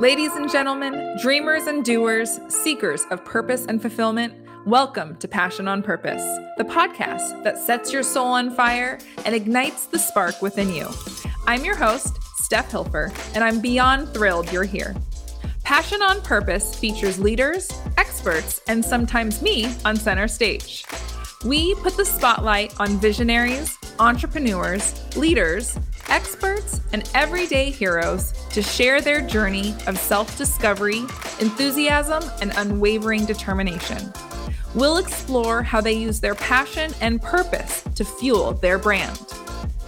Ladies and gentlemen, dreamers and doers, seekers of purpose and fulfillment, welcome to Passion on Purpose, the podcast that sets your soul on fire and ignites the spark within you. I'm your host, Steph Hilfer, and I'm beyond thrilled you're here. Passion on Purpose features leaders, experts, and sometimes me on center stage. We put the spotlight on visionaries, entrepreneurs, leaders, experts, and everyday heroes to share their journey of self discovery, enthusiasm, and unwavering determination. We'll explore how they use their passion and purpose to fuel their brand.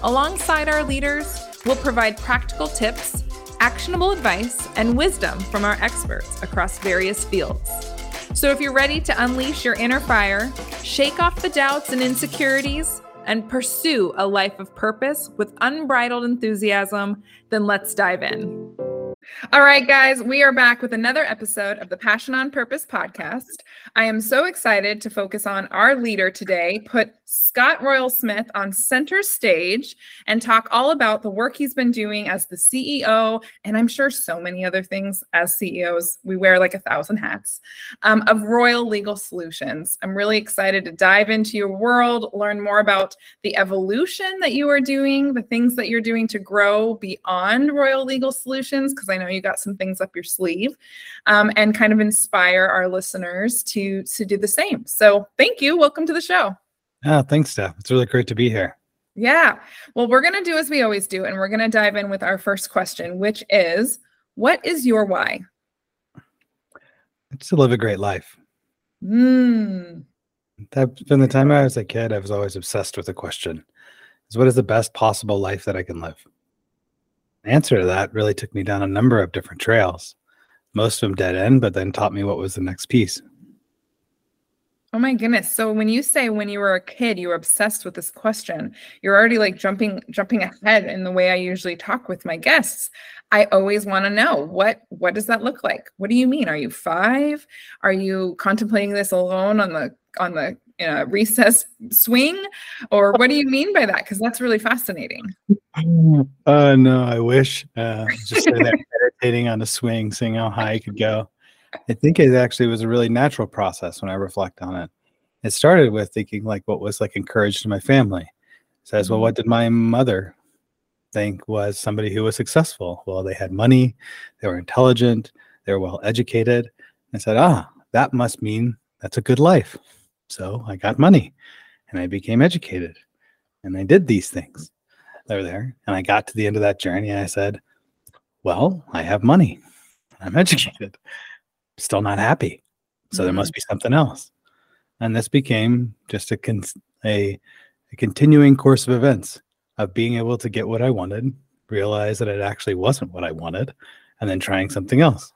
Alongside our leaders, we'll provide practical tips, actionable advice, and wisdom from our experts across various fields. So if you're ready to unleash your inner fire, shake off the doubts and insecurities, and pursue a life of purpose with unbridled enthusiasm, then let's dive in. All right, guys, we are back with another episode of the Passion on Purpose podcast. I am so excited to focus on our leader today, put Scott Royal Smith on center stage and talk all about the work he's been doing as the CEO, and I'm sure so many other things as CEOs. We wear like a thousand hats um, of Royal Legal Solutions. I'm really excited to dive into your world, learn more about the evolution that you are doing, the things that you're doing to grow beyond Royal Legal Solutions, because I know you got some things up your sleeve um, and kind of inspire our listeners to to do the same so thank you welcome to the show oh thanks steph. It's really great to be here. Yeah. Well we're going to do as we always do and we're going to dive in with our first question which is what is your why? It's to live a great life. Mm. that from the time i was a kid i was always obsessed with the question is what is the best possible life that i can live? Answer to that really took me down a number of different trails, most of them dead end, but then taught me what was the next piece. Oh my goodness. So when you say when you were a kid you were obsessed with this question, you're already like jumping jumping ahead in the way I usually talk with my guests. I always want to know what what does that look like? What do you mean? Are you 5? Are you contemplating this alone on the on the uh, recess swing or what do you mean by that because that's really fascinating uh no i wish uh just meditating on a swing seeing how high i could go i think it actually was a really natural process when i reflect on it it started with thinking like what was like encouraged in my family says well what mm-hmm. did my mother think was somebody who was successful well they had money they were intelligent they were well educated i said ah that must mean that's a good life so I got money and I became educated and I did these things. They're there. And I got to the end of that journey and I said, Well, I have money. I'm educated. Still not happy. So mm-hmm. there must be something else. And this became just a, con- a, a continuing course of events of being able to get what I wanted, realize that it actually wasn't what I wanted, and then trying something else.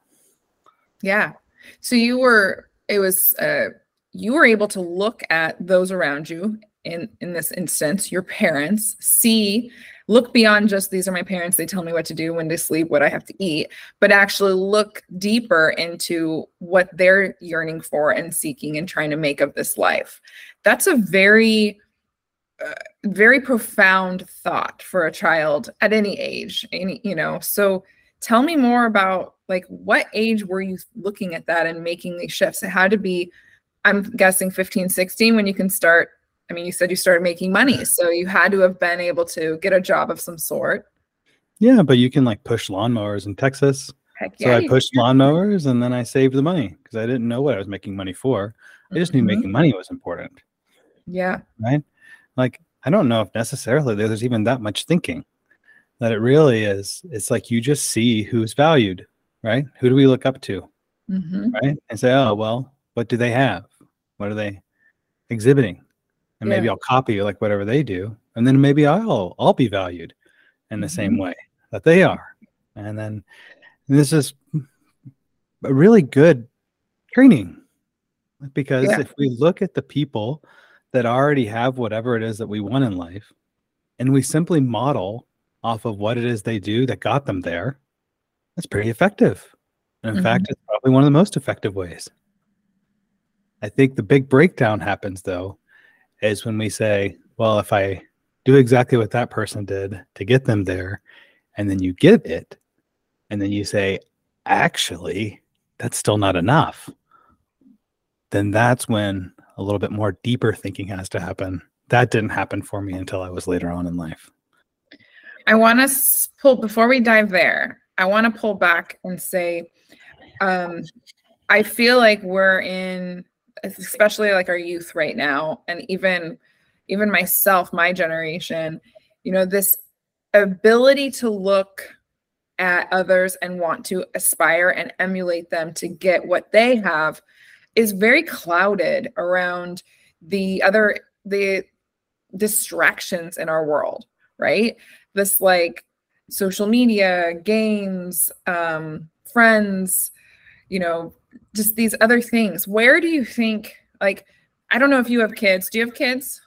Yeah. So you were, it was, uh, you were able to look at those around you in in this instance your parents see look beyond just these are my parents they tell me what to do when to sleep what i have to eat but actually look deeper into what they're yearning for and seeking and trying to make of this life that's a very uh, very profound thought for a child at any age any you know so tell me more about like what age were you looking at that and making these shifts it had to be I'm guessing 15, 16 when you can start. I mean, you said you started making money, so you had to have been able to get a job of some sort. Yeah, but you can like push lawnmowers in Texas. Heck yeah, so I pushed lawnmowers and then I saved the money because I didn't know what I was making money for. I just mm-hmm. knew making money was important. Yeah. Right. Like, I don't know if necessarily there's even that much thinking that it really is. It's like you just see who's valued, right? Who do we look up to? Mm-hmm. Right. And say, oh, well, what do they have? What are they exhibiting? And yeah. maybe I'll copy like whatever they do, and then maybe I'll I'll be valued in the mm-hmm. same way that they are. And then and this is a really good training because yeah. if we look at the people that already have whatever it is that we want in life and we simply model off of what it is they do that got them there, that's pretty effective. And in mm-hmm. fact, it's probably one of the most effective ways. I think the big breakdown happens though, is when we say, well, if I do exactly what that person did to get them there, and then you get it, and then you say, actually, that's still not enough, then that's when a little bit more deeper thinking has to happen. That didn't happen for me until I was later on in life. I want to pull, before we dive there, I want to pull back and say, um, I feel like we're in, especially like our youth right now, and even even myself, my generation, you know, this ability to look at others and want to aspire and emulate them to get what they have is very clouded around the other the distractions in our world right? This like social media games um friends you know just these other things. Where do you think like i don't know if you have kids. Do you have kids?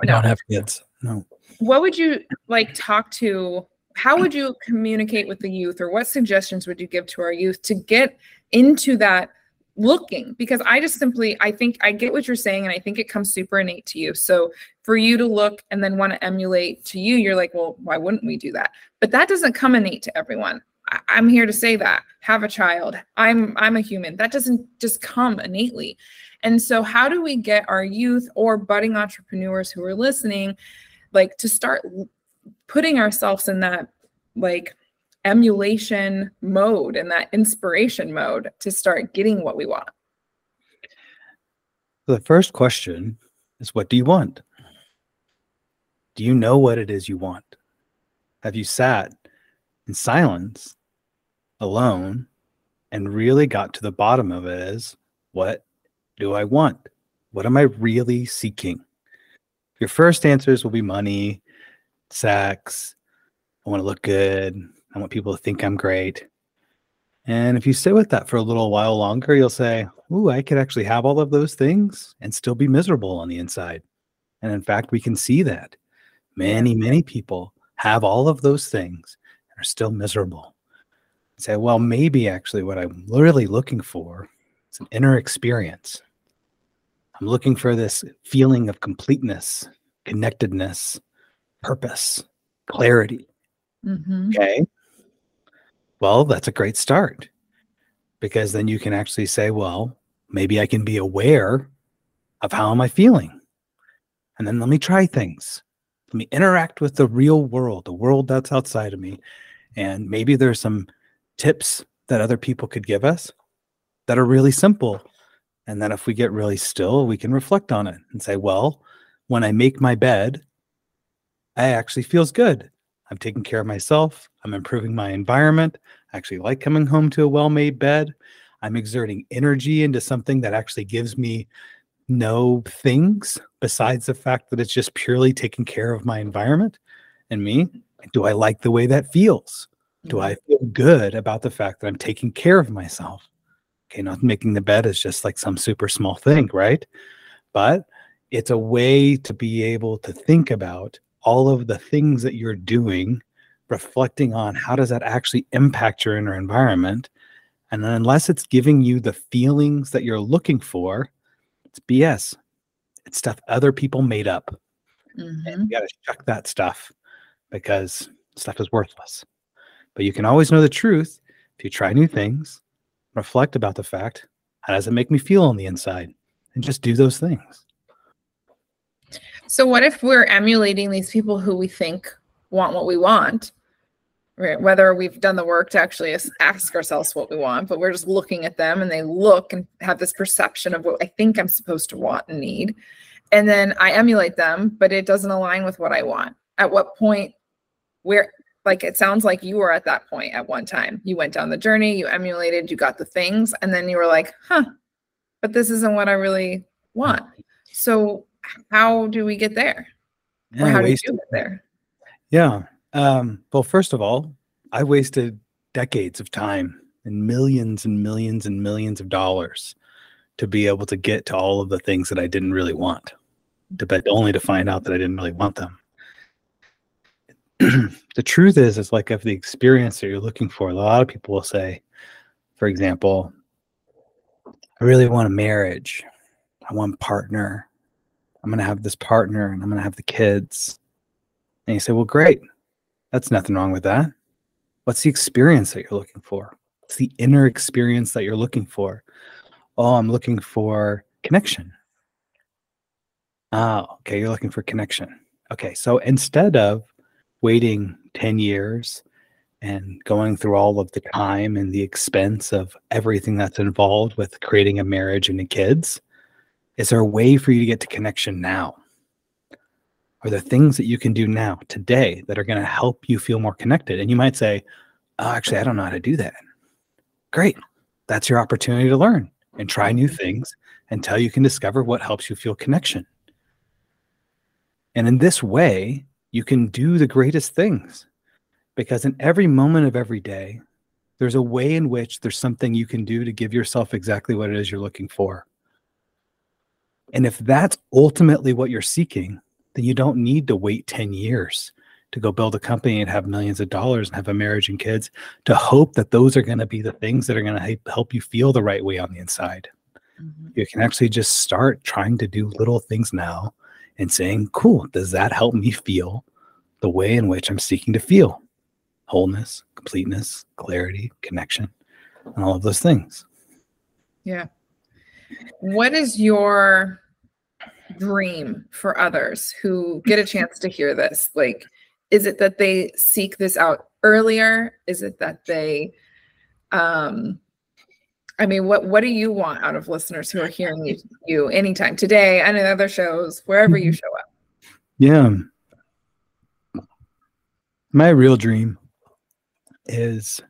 I no. don't have kids. No. What would you like talk to how would you communicate with the youth or what suggestions would you give to our youth to get into that looking? Because i just simply i think i get what you're saying and i think it comes super innate to you. So for you to look and then want to emulate to you you're like well why wouldn't we do that? But that doesn't come innate to everyone i'm here to say that have a child i'm i'm a human that doesn't just come innately and so how do we get our youth or budding entrepreneurs who are listening like to start putting ourselves in that like emulation mode and that inspiration mode to start getting what we want? The first question is what do you want? Do you know what it is you want? Have you sat in silence alone and really got to the bottom of it is what do I want? What am I really seeking? Your first answers will be money, sex. I want to look good. I want people to think I'm great. And if you sit with that for a little while longer, you'll say, Ooh, I could actually have all of those things and still be miserable on the inside. And in fact, we can see that many, many people have all of those things and are still miserable. Say, well, maybe actually what I'm really looking for is an inner experience. I'm looking for this feeling of completeness, connectedness, purpose, clarity. Mm-hmm. Okay. Well, that's a great start because then you can actually say, well, maybe I can be aware of how am I feeling? And then let me try things. Let me interact with the real world, the world that's outside of me. And maybe there's some tips that other people could give us that are really simple. And then if we get really still, we can reflect on it and say, well, when I make my bed, I actually feels good. I'm taking care of myself. I'm improving my environment. I actually like coming home to a well-made bed. I'm exerting energy into something that actually gives me no things besides the fact that it's just purely taking care of my environment and me. Do I like the way that feels? Do I mm-hmm. feel good about the fact that I'm taking care of myself? Okay, not making the bed is just like some super small thing, right? But it's a way to be able to think about all of the things that you're doing, reflecting on how does that actually impact your inner environment. And then unless it's giving you the feelings that you're looking for, it's BS. It's stuff other people made up. Mm-hmm. And you got to check that stuff because stuff is worthless. But you can always know the truth if you try new things, reflect about the fact, how does it make me feel on the inside? And just do those things. So what if we're emulating these people who we think want what we want? Right? Whether we've done the work to actually ask ourselves what we want, but we're just looking at them and they look and have this perception of what I think I'm supposed to want and need. And then I emulate them, but it doesn't align with what I want. At what point where like it sounds like you were at that point at one time. You went down the journey, you emulated, you got the things, and then you were like, huh, but this isn't what I really want. So how do we get there? Yeah, or how do you get there? Yeah. Um, well, first of all, I wasted decades of time and millions and millions and millions of dollars to be able to get to all of the things that I didn't really want, to, but only to find out that I didn't really want them. the truth is, it's like if the experience that you're looking for, a lot of people will say, for example, I really want a marriage. I want a partner. I'm going to have this partner and I'm going to have the kids. And you say, well, great. That's nothing wrong with that. What's the experience that you're looking for? What's the inner experience that you're looking for? Oh, I'm looking for connection. Oh, okay. You're looking for connection. Okay. So instead of waiting 10 years and going through all of the oh. time and the expense of everything that's involved with creating a marriage and the kids, is there a way for you to get to connection now? Are there things that you can do now, today, that are going to help you feel more connected? And you might say, oh, actually, I don't know how to do that. Great. That's your opportunity to learn and try new mm-hmm. things until you can discover what helps you feel connection. And in this way, you can do the greatest things because in every moment of every day, there's a way in which there's something you can do to give yourself exactly what it is you're looking for. And if that's ultimately what you're seeking, then you don't need to wait 10 years to go build a company and have millions of dollars and have a marriage and kids to hope that those are going to be the things that are going to help you feel the right way on the inside. Mm-hmm. You can actually just start trying to do little things now and saying, cool, does that help me feel the way in which I'm seeking to feel? Wholeness, completeness, clarity, connection, and all of those things. Yeah. What is your dream for others who get a chance to hear this? Like, is it that they seek this out earlier? Is it that they, um, I mean, what what do you want out of listeners who are hearing you, you anytime today and in other shows, wherever you mm-hmm. show up? Yeah. My real dream is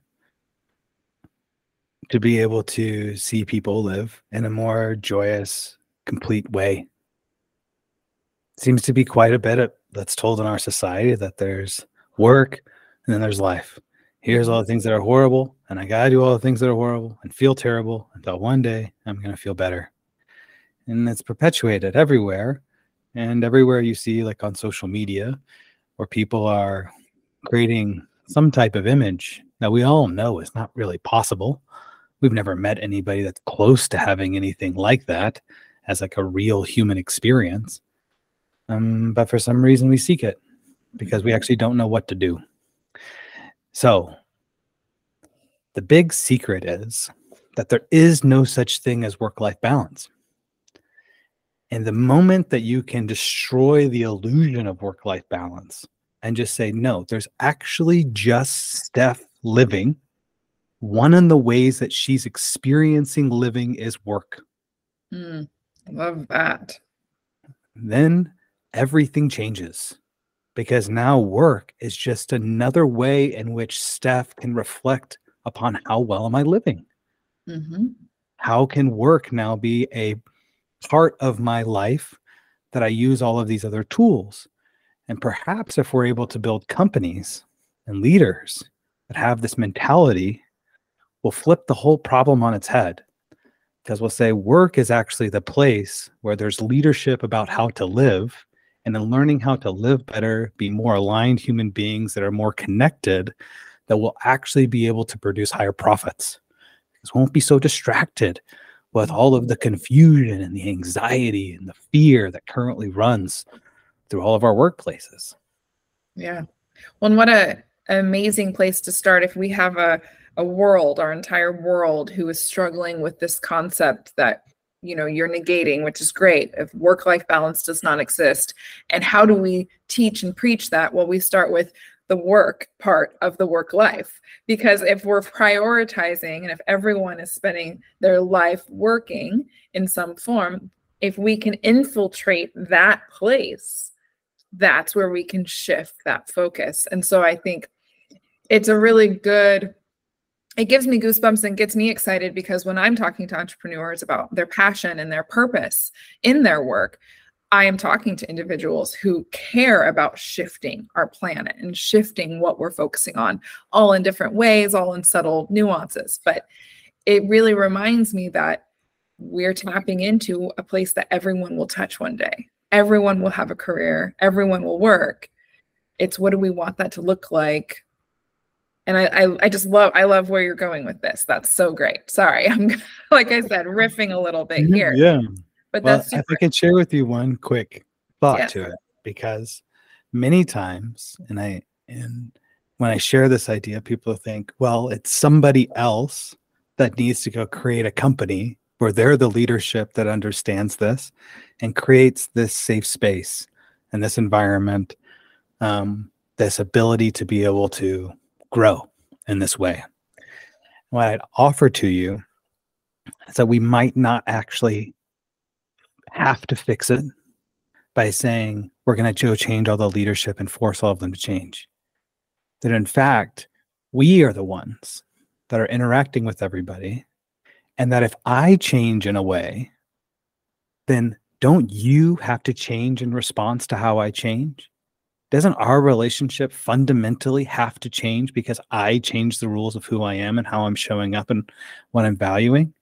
to be able to see people live in a more joyous, complete way seems to be quite a bit of, that's told in our society that there's work and then there's life. Here's all the things that are horrible, and I gotta do all the things that are horrible and feel terrible until one day I'm gonna feel better. And it's perpetuated everywhere. And everywhere you see, like on social media, where people are creating some type of image that we all know is not really possible. We've never met anybody that's close to having anything like that as like a real human experience. Um, but for some reason, we seek it because we mm-hmm. actually don't know what to do. So, the big secret is that there is no such thing as work life balance. And the moment that you can destroy the illusion of work life balance and just say, no, there's actually just Steph living, one of the ways that she's experiencing living is work. Mm, love that. Then everything changes because now work is just another way in which Steph can reflect upon how well am I living? Mm-hmm. How can work now be a part of my life that I use all of these other tools? And perhaps if we're able to build companies and leaders that have this mentality, we'll flip the whole problem on its head. Because we'll say work is actually the place where there's leadership about how to live and then learning how to live better, be more aligned human beings that are more connected, that will actually be able to produce higher profits. Because won't be so distracted with all of the confusion and the anxiety and the fear that currently runs through all of our workplaces. Yeah. Well, and what a amazing place to start if we have a a world, our entire world, who is struggling with this concept that you know you're negating which is great if work life balance does not exist and how do we teach and preach that well we start with the work part of the work life. Because if we're prioritizing and if everyone is spending their life working in some form if we can infiltrate that place that's where we can shift that focus. And so i think it's a really good it gives me goosebumps and gets me excited because when I'm talking to entrepreneurs about their passion and their purpose in their work, I am talking to individuals who care about shifting our planet and shifting what we're focusing on, all in different ways, all in subtle nuances. But it really reminds me that we're tapping into a place that everyone will touch one day. Everyone will have a career, everyone will work. It's what do we want that to look like? and I, I, I just love I love where you're going with this. That's so great. Sorry, I'm like I said, riffing a little bit here. Yeah, but well, that's if I could share with you one quick thought yeah. to it, because many times, and I and when I share this idea, people think, well, it's somebody else that needs to go create a company where they're the leadership that understands this and creates this safe space and this environment, um, this ability to be able to grow in this way. What I'd offer to you is that we might not actually have to fix it by saying we're going to go change all the leadership and force all of them to change. That in fact, we are the ones that are interacting with everybody. And that if I change in a way, then don't you have to change in response to how I change? Doesn't our relationship fundamentally have to change because I change the rules of who I am and how I'm showing up and what I'm valuing?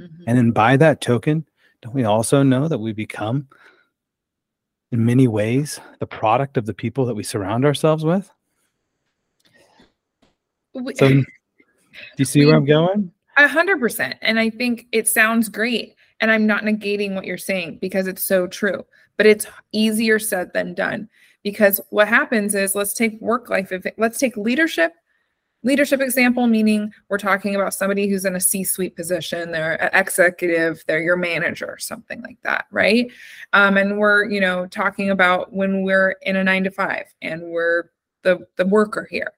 Mm-hmm. And then by that token, don't we also know that we become, in many ways, the product of the people that we surround ourselves with? We, so, do you see we, where I'm going? A hundred percent. And I think it sounds great. And I'm not negating what you're saying because it's so true, but it's easier said than done. Because what happens is let's take work life, let's take leadership leadership example meaning we're talking about somebody who's in a c-suite position they're an executive they're your manager something like that right? Um, and we're you know talking about when we're in a nine to five and we're the, the worker here.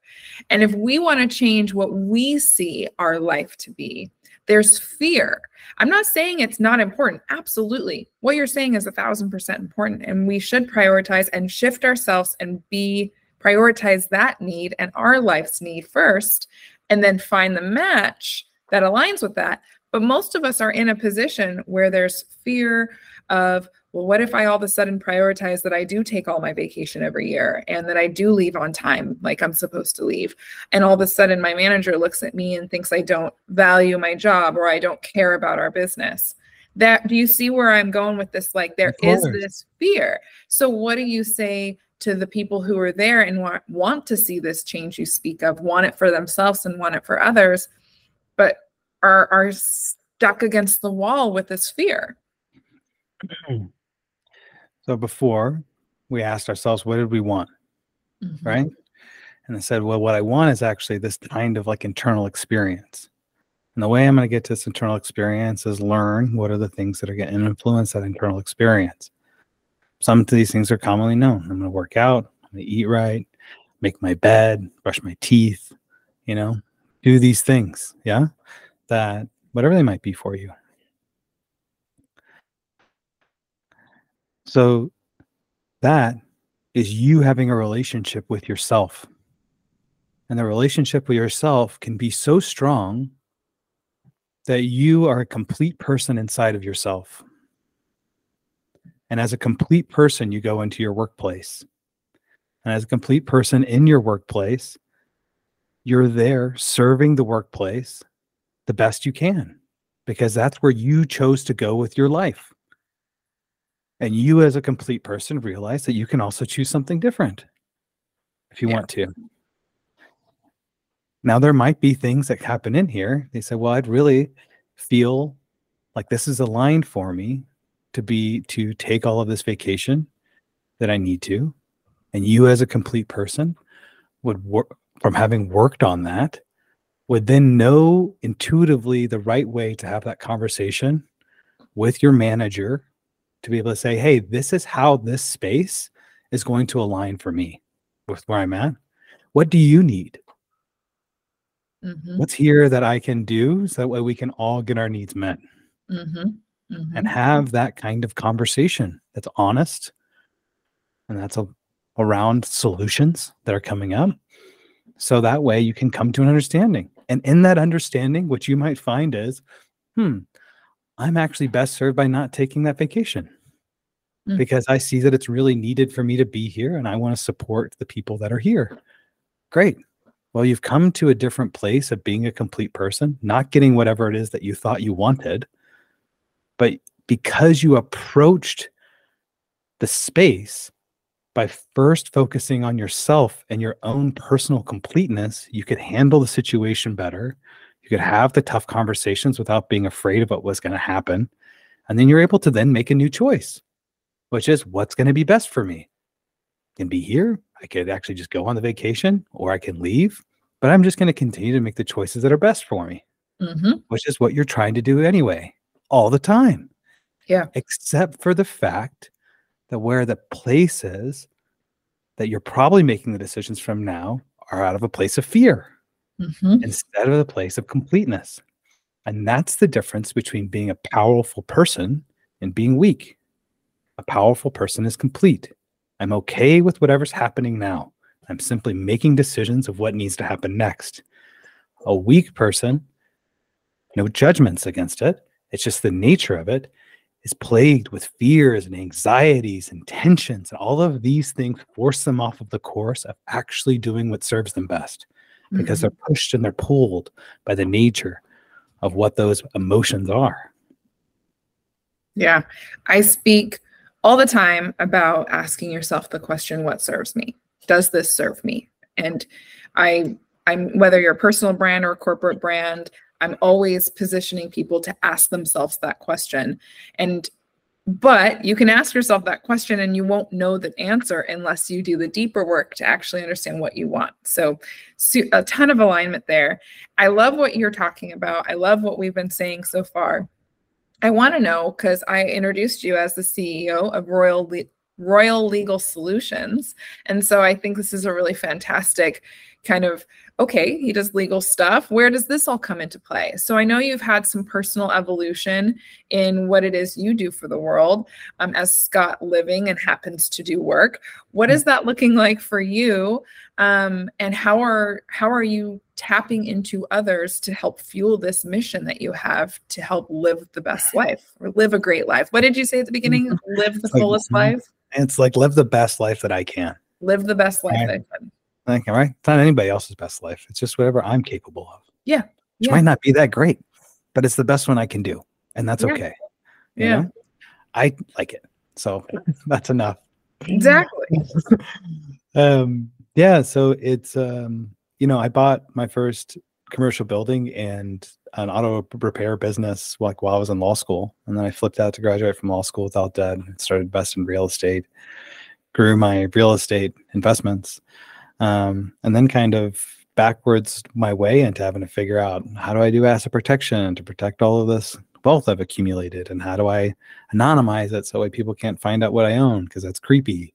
And if we want to change what we see our life to be there's fear. I'm not saying it's not important. Absolutely. What you're saying is a thousand percent important and we should prioritize and shift ourselves and be prioritize that need and our life's need first, and then find the match that aligns with that. But most of us are in a position where there's fear of, well, what if I all of a sudden prioritize that I do take all my vacation every year and that I do leave on time like I'm supposed to leave? And all of a sudden my manager looks at me and thinks I don't value my job or I don't care about our business. That do you see where I'm going with this? Like there is this fear. So what do you say to the people who are there and want, want to see this change you speak of, want it for themselves and want it for others, but are are stuck against the wall with this fear. So before we asked ourselves, what did we want? Mm-hmm. Right. And I said, well, what I want is actually this kind of like internal experience. And the way I'm going to get to this internal experience is learn what are the things that are going to influence that internal experience some of these things are commonly known. I'm going to work out, I'm going to eat right, make my bed, brush my teeth, you know, do these things. Yeah. That whatever they might be for you. So that is you having a relationship with yourself. And the relationship with yourself can be so strong that you are a complete person inside of yourself. And as a complete person, you go into your workplace. And as a complete person in your workplace, you're there serving the workplace the best you can because that's where you chose to go with your life. And you, as a complete person, realize that you can also choose something different if you yeah. want to. Now, there might be things that happen in here. They say, Well, I'd really feel like this is aligned for me to be to take all of this vacation that I need to, and you as a complete person would work from having worked on that would then know intuitively the right way to have that conversation with your manager to be able to say, hey, this is how this space is going to align for me with where I'm at. What do you need? Mm-hmm. What's here that I can do so that way we can all get our needs met? Mm-hmm mm-hmm. and have that kind of conversation that's honest and that's a, around solutions that are coming up. So that way you can come to an understanding. And in that understanding, what you might find is, hmm, I'm actually best served by not taking that vacation mm-hmm. because I see that it's really needed for me to be here and I want to support the people that are here. Great. Well, you've come to a different place of being a complete person, not getting whatever it is that you thought you wanted, but because you approached the space by first focusing on yourself and your own personal completeness, you could handle the situation better. You could have the tough conversations without being afraid of what was going to happen. And then you're able to then make a new choice, which is what's going to be best for me. can be here. I could actually just go on the vacation or I can leave, but I'm just going to continue to make the choices that are best for me, hmm which is what you're trying to do anyway, all the time. Yeah. Except for the fact that where the place is that you're probably making the decisions from now are out of a place of fear hmm instead of a place of completeness. And that's the difference between being a powerful person and being weak. A powerful person is complete. I'm okay with whatever's happening now. I'm simply making decisions of what needs to happen next. A weak person, no judgments against it. It's just the nature of it is plagued with fears and anxieties and tensions. And all of these things force them off of the course of actually doing what serves them best because mm-hmm. they're pushed and they're pulled by the nature of what those emotions are. Yeah. I speak all the time about asking yourself the question what serves me? Does this serve me? And I I'm whether you're a personal brand or a corporate brand, I'm always positioning people to ask themselves that question. And but you can ask yourself that question and you won't know the answer unless you do the deeper work to actually understand what you want. So, su- a ton of alignment there. I love what you're talking about. I love what we've been saying so far. I want to know because I introduced you as the CEO of Royal Le- Royal Legal Solutions, and so I think this is a really fantastic kind of okay. He does legal stuff. Where does this all come into play? So I know you've had some personal evolution in what it is you do for the world um, as Scott Living and happens to do work. What is that looking like for you? Um, and how are how are you tapping into others to help fuel this mission that you have to help live the best life or live a great life? What did you say at the beginning? Live the It's fullest life. It's like live the best life that I can. Live the best life. That I can. Like, all right, it's not anybody else's best life. It's just whatever I'm capable of. Yeah, Which yeah. might not be that great, but it's the best one I can do. And that's Yeah. okay. you Yeah. know? I like it. So that's enough. Exactly. um yeah so it's um you know i bought my first commercial building and an auto repair business like while i was in law school and then i flipped out to graduate from law school without debt and started investing in real estate grew my real estate investments um and then kind of backwards my way into having to figure out how do i do asset protection to protect all of this wealth i've accumulated? And how do i anonymize it so people can't find out what i own? Because that's creepy.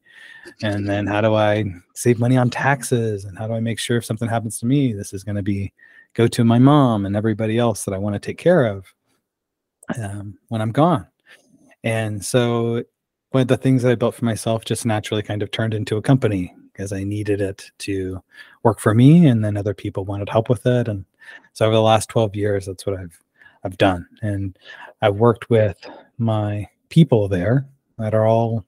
And then how do i save money on taxes? And how do i make sure if something happens to me this is going to be go to my mom and everybody else that i want to take care of um, when i'm gone? And so one of the things that i built for myself just naturally kind of turned into a company because i needed it to work for me and then other people wanted help with it and so over the last 12 years that's what i've i've done and i've worked with my people there that are all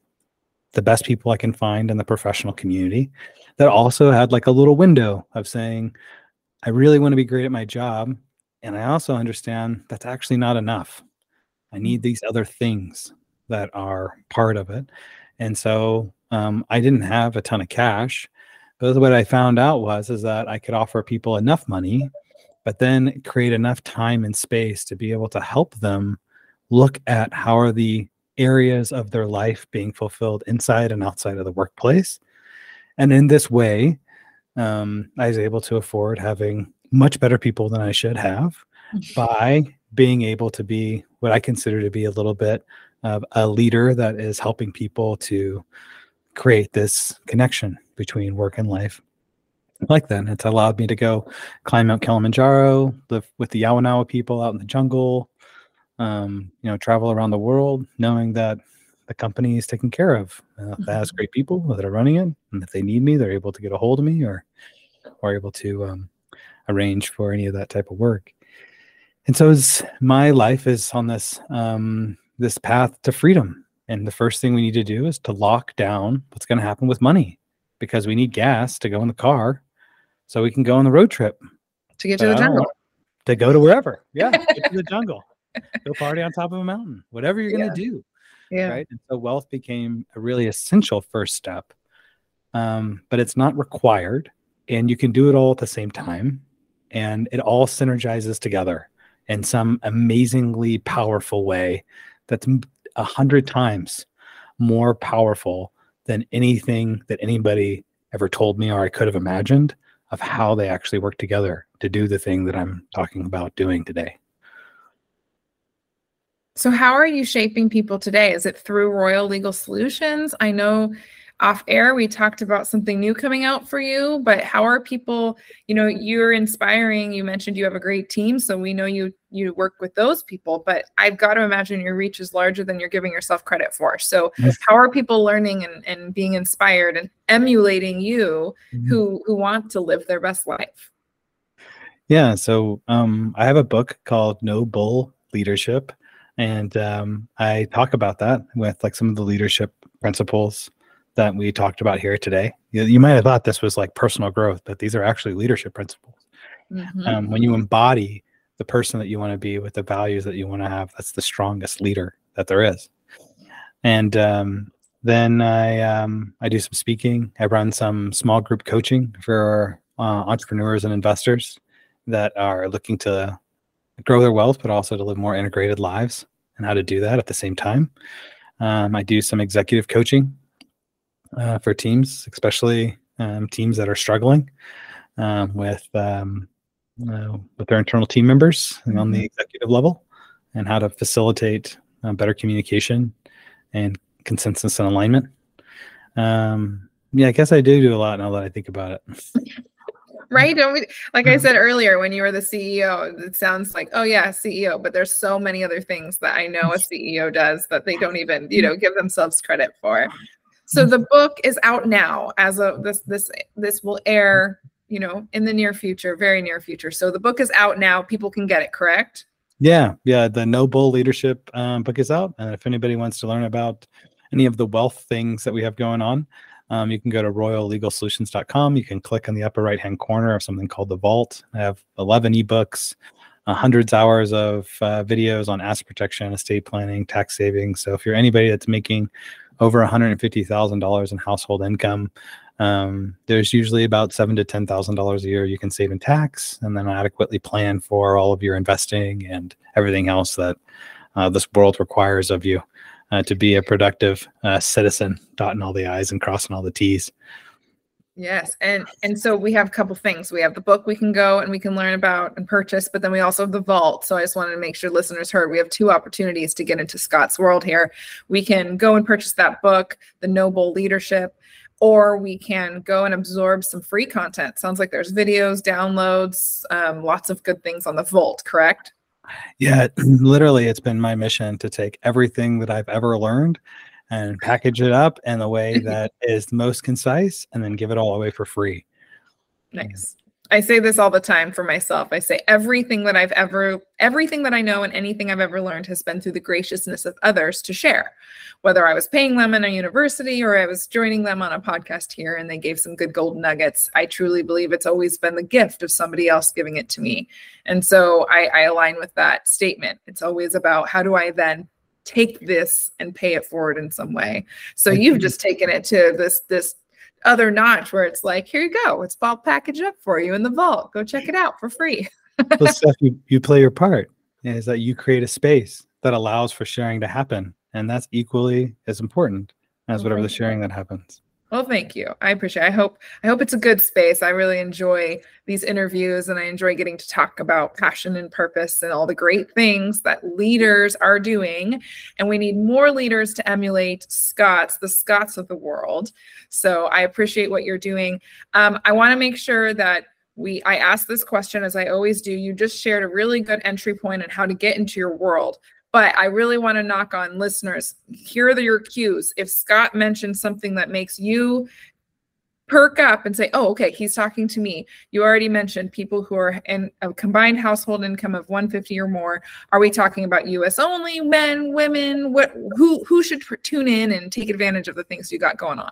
the best people I can find in the professional community that also had like a little window of saying, I really want to be great at my job. And I also understand that's actually not enough. I mm. need these other things that are part of it. And so um, I didn't have a ton of cash. But what I found out was is that I could offer people enough money, but then create enough time and space to be able to help them look at how are the areas of their life being fulfilled inside and outside of the workplace. And in this way, um, I was able to afford having much better people than I should have by being able to be what I consider to be a little bit of a leader that is helping people to create this connection between work and life. Like that, it's allowed me to go climb Mount Kilimanjaro, live with the Yawanawa people out in the jungle, um, you know, travel around the world, knowing that the company is taken care of. Uh, That has great people that are running it, and if they need me, they're able to get a hold of me or or able to um, arrange for any of that type of work. And so, my life is on this um, this path to freedom, and the first thing we need to do is to lock down what's going to happen with money, because we need gas to go in the car, so we can go on the road trip to get to the but I don't jungle. to go to wherever. Yeah, get to the jungle, go party on top of a mountain, whatever you're gonna do, Yeah. right? And so wealth became a really essential first step, um, but it's not required, and you can do it all at the same time, and it all synergizes together in some amazingly powerful way that's a hundred times more powerful than anything that anybody ever told me or I could have imagined of how they actually work together to do the thing that I'm talking about doing today. So, how are you shaping people today? Is it through Royal Legal Solutions? I know off air we talked about something new coming out for you but how are people you know you're inspiring. You mentioned you have a great team so we know you you work with those people but i've got to imagine your reach is larger than you're giving yourself credit for. So how are people learning and, and being inspired and emulating you mm-hmm. who who want to live their best life? Yeah so um, i have a book called no bull leadership and um, i talk about that with like some of the leadership principles that we talked about here today. You, you might have thought this was like personal growth, but these are actually leadership principles. Mm-hmm. Um, when you embody the person that you want to be with the values that you want to have, that's the strongest leader that there is. And um, then I um, I do some speaking. I run some small group coaching for uh, entrepreneurs and investors that are looking to grow their wealth, but also to live more integrated lives and how to do that at the same time. Um, I do some executive coaching uh, for teams, especially um, teams that are struggling um, with um, uh, with their internal team members mm-hmm. on the mm-hmm. executive level, and how to facilitate uh, better communication and consensus and alignment. Um, yeah, I guess I do do a lot now that I think about it. right? We, like I said earlier, when you were the CEO, it sounds like, oh yeah, CEO, but there's so many other things that I know a CEO does that they don't even, you know, give themselves credit for. So the book is out now as of this this this will air, you know, in the near future, very near future. So the book is out now. People can get it, correct? Yeah, yeah. The No Bull Leadership um, book is out, and if anybody wants to learn about any of the wealth things that we have going on, um, you can go to royallegalsolutions.com. You can click on the upper right hand corner of something called the Vault. I have 11 ebooks, uh, hundreds hours of uh, videos on asset protection, estate planning, tax savings. So if you're anybody that's making over $150,000 in household income, um, there's usually about seven to ten thousand dollars a year you can save in tax, and then adequately plan for all of your investing and everything else that uh, this world requires of you uh, to be a productive uh, citizen, dotting all the i's and crossing all the t's. Yes, and and so we have a couple things. We have the book we can go and we can learn about and purchase, but then we also have the vault. So I just wanted to make sure listeners heard we have two opportunities to get into Scott's world here. We can go and purchase that book, The No Bull Leadership, or we can go and absorb some free content. Sounds like there's videos, downloads, um, lots of good things on the vault. Correct? Yeah, literally, it's been my mission to take everything that I've ever learned and package it up in the way that is most concise and then give it all away for free. Nice. I say this all the time for myself. I say everything that I've ever, everything that I know and anything I've ever learned has been through the graciousness of others to share. Whether I was paying them in a university or I was joining them on a podcast here and they gave some good golden nuggets, I truly believe it's always been the gift of somebody else giving it to me. And so I, I align with that statement. It's always about how do I then take this and pay it forward in some way. So you've just taken it to this this other notch where it's like, here you go, it's all packaged up for you in the vault. Go check it out for free. Steph, you, you play your part is that you create a space that allows for sharing to happen. And that's equally as important as oh, whatever the sharing that happens. Well, thank you. I appreciate. It. I hope I hope it's a good space. I really enjoy these interviews and I enjoy getting to talk about passion and purpose and all the great things that leaders are doing. And we need more leaders to emulate Scott's, the Scotts of the world. So I appreciate what you're doing. Um, I want to make sure that we I ask this question as I always do. You just shared a really good entry point on how to get into your world. But I really want to knock on listeners. Here are your cues. If Scott mentions something that makes you perk up and say, oh, okay, he's talking to me. You already mentioned people who are in a combined household income of 150 or more. Are we talking about US only, men, women? What who who should tune in and take advantage of the things you got going on?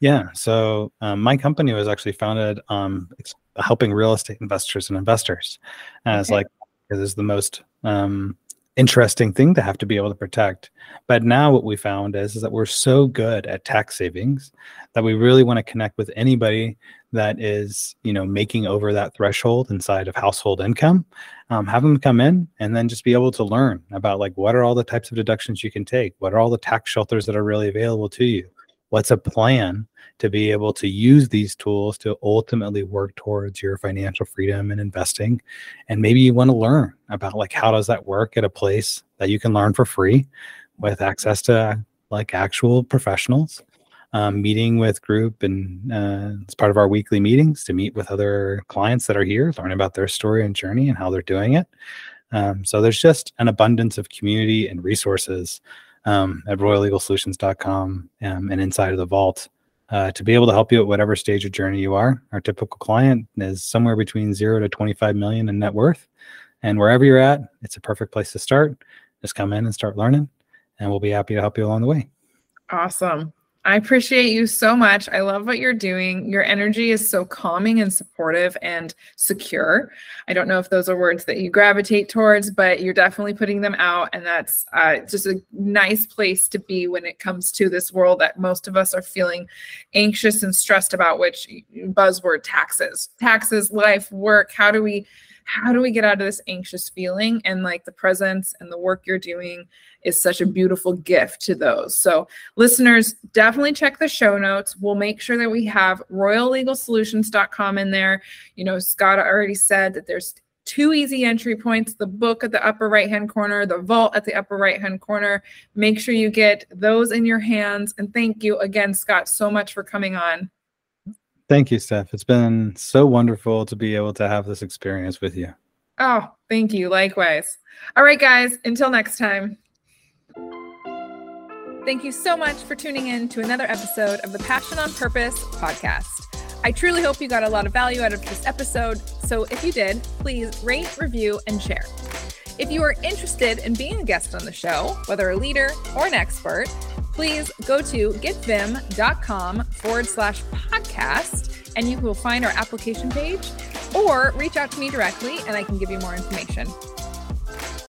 Yeah, so um, my company was actually founded um, helping real estate investors and investors as okay. like it is the most um, interesting thing to have to be able to protect. But now what we found is, is that we're so good at tax savings that we really want to connect with anybody that is, you know, making over that threshold inside of household income. Um, have them come in and then just be able to learn about like what are all the types of deductions you can take, what are all the tax shelters that are really available to you, what's a plan to be able to use these tools to ultimately work towards your financial freedom and investing? And maybe you want to learn about like how does that work at a place that you can learn for free with access to like actual professionals? Um, meeting with group and uh, it's part of our weekly meetings to meet with other clients that are here learn about their story and journey and how they're doing it. Um, so there's just an abundance of community and resources um, at royallegalsolutions.com um, and inside of the vault uh, to be able to help you at whatever stage of journey you are. Our typical client is somewhere between zero to 25 million in net worth. And wherever you're at, it's a perfect place to start. Just come in and start learning, and we'll be happy to help you along the way. Awesome. I appreciate you so much. I love what you're doing. Your energy is so calming and supportive and secure. I don't know if those are words that you gravitate towards, but you're definitely putting them out. And that's uh, just a nice place to be when it comes to this world that most of us are feeling anxious and stressed about, which buzzword taxes, taxes, life, work. How do we? How do we get out of this anxious feeling? And like the presence and the work you're doing is such a beautiful gift to those. So, listeners, definitely check the show notes. We'll make sure that we have royallegalsolutions.com in there. You know, Scott already said that there's two easy entry points the book at the upper right hand corner, the vault at the upper right hand corner. Make sure you get those in your hands. And thank you again, Scott, so much for coming on. Thank you, Steph. It's been so wonderful to be able to have this experience with you. Oh, thank you. Likewise. All right, guys, until next time. Thank you so much for tuning in to another episode of the Passion on Purpose podcast. I truly hope you got a lot of value out of this episode. So if you did, please rate, review, and share. If you are interested in being a guest on the show, whether a leader or an expert, please go to getviim.com forward slash podcast and you will find our application page or reach out to me directly and I can give you more information.